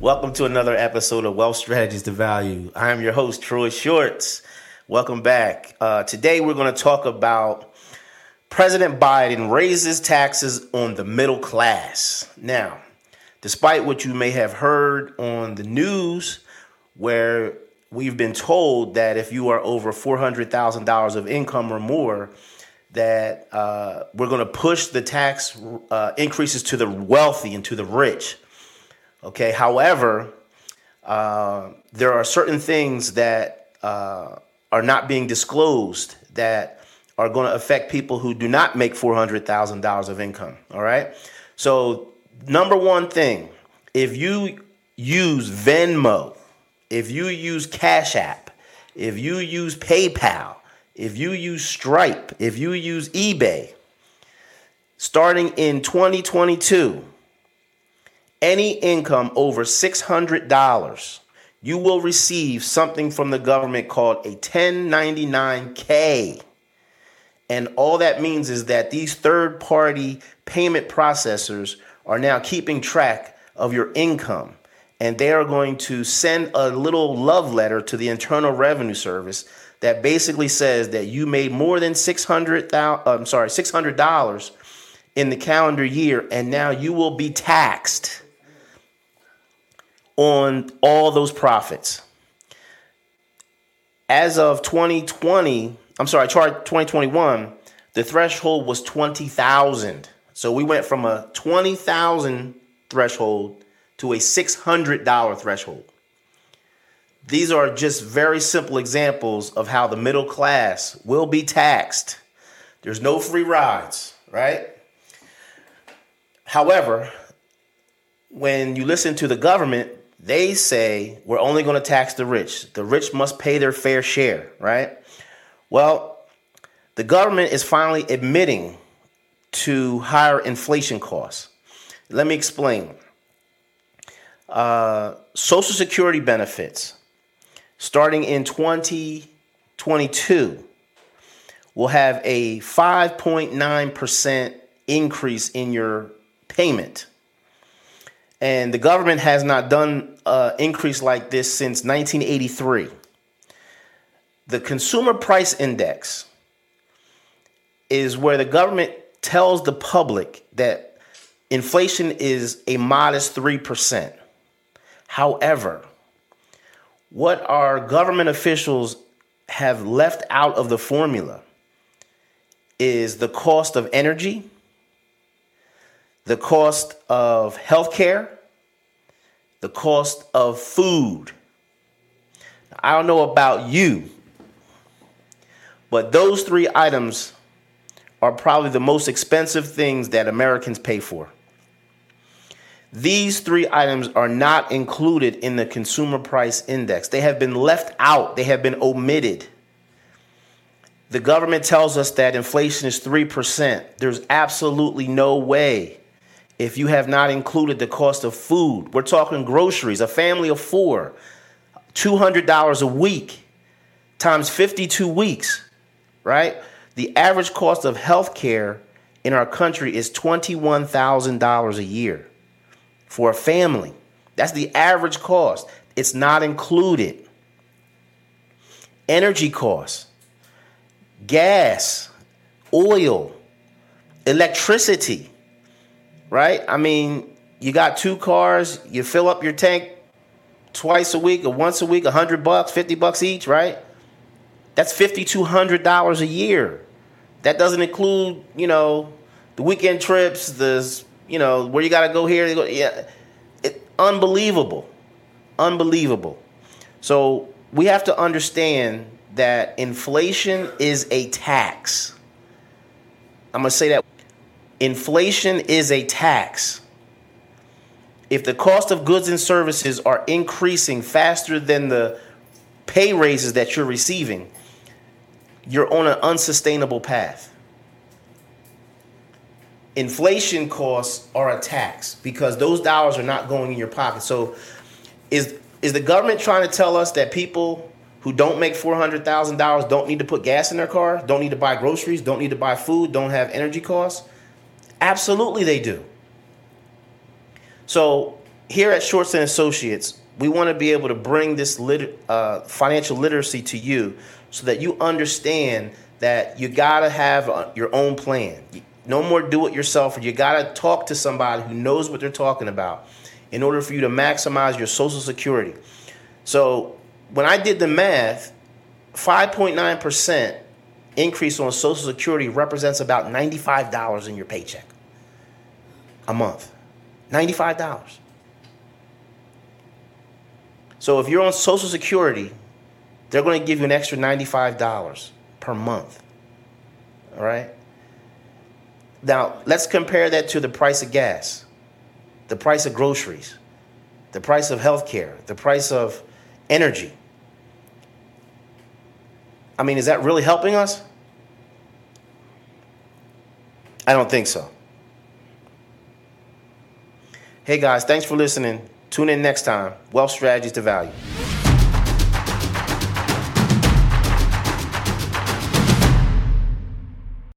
Welcome to another episode of Wealth Strategies to Value. I am your host, Troy Shorts. Welcome back. Uh, today, we're going to talk about President Biden raises taxes on the middle class. Now, despite what you may have heard on the news, where we've been told that if you are over $400,000 of income or more, that uh, we're going to push the tax uh, increases to the wealthy and to the rich. Okay. However, uh, there are certain things that uh, are not being disclosed that are going to affect people who do not make $400,000 of income. All right. So, number one thing, if you use Venmo, if you use Cash App, if you use PayPal, if you use Stripe, if you use eBay, starting in 2022, any income over $600, you will receive something from the government called a 1099K. And all that means is that these third party payment processors are now keeping track of your income. And they are going to send a little love letter to the Internal Revenue Service that basically says that you made more than 600 I'm sorry, $600 in the calendar year and now you will be taxed on all those profits. As of 2020, I'm sorry, chart 2021, the threshold was 20,000. So we went from a 20,000 threshold to a $600 threshold. These are just very simple examples of how the middle class will be taxed. There's no free rides, right? However, when you listen to the government, they say we're only going to tax the rich. The rich must pay their fair share, right? Well, the government is finally admitting to higher inflation costs. Let me explain. Uh, Social Security benefits starting in 2022 will have a 5.9% increase in your payment. And the government has not done an increase like this since 1983. The Consumer Price Index is where the government tells the public that inflation is a modest 3%. However, what our government officials have left out of the formula is the cost of energy, the cost of healthcare, the cost of food. I don't know about you, but those three items are probably the most expensive things that Americans pay for. These three items are not included in the consumer price index. They have been left out, they have been omitted. The government tells us that inflation is 3%. There's absolutely no way if you have not included the cost of food. We're talking groceries, a family of four, $200 a week times 52 weeks, right? The average cost of health care in our country is $21,000 a year for a family. That's the average cost. It's not included. Energy costs, gas, oil, electricity, right? I mean, you got two cars, you fill up your tank twice a week or once a week, a hundred bucks, fifty bucks each, right? That's fifty two hundred dollars a year. That doesn't include, you know, the weekend trips, the you know, where you got to go here. Go, yeah, it, unbelievable, unbelievable. So we have to understand that inflation is a tax. I'm gonna say that inflation is a tax. If the cost of goods and services are increasing faster than the pay raises that you're receiving, you're on an unsustainable path inflation costs are a tax because those dollars are not going in your pocket. So is is the government trying to tell us that people who don't make $400,000 don't need to put gas in their car, don't need to buy groceries, don't need to buy food, don't have energy costs? Absolutely they do. So here at Shorts and Associates, we want to be able to bring this lit- uh, financial literacy to you so that you understand that you got to have a, your own plan. No more do it yourself, you got to talk to somebody who knows what they're talking about in order for you to maximize your Social Security. So when I did the math, 5.9% increase on Social Security represents about $95 in your paycheck a month. $95. So if you're on Social Security, they're going to give you an extra $95 per month. All right? Now, let's compare that to the price of gas, the price of groceries, the price of healthcare, the price of energy. I mean, is that really helping us? I don't think so. Hey guys, thanks for listening. Tune in next time. Wealth Strategies to Value.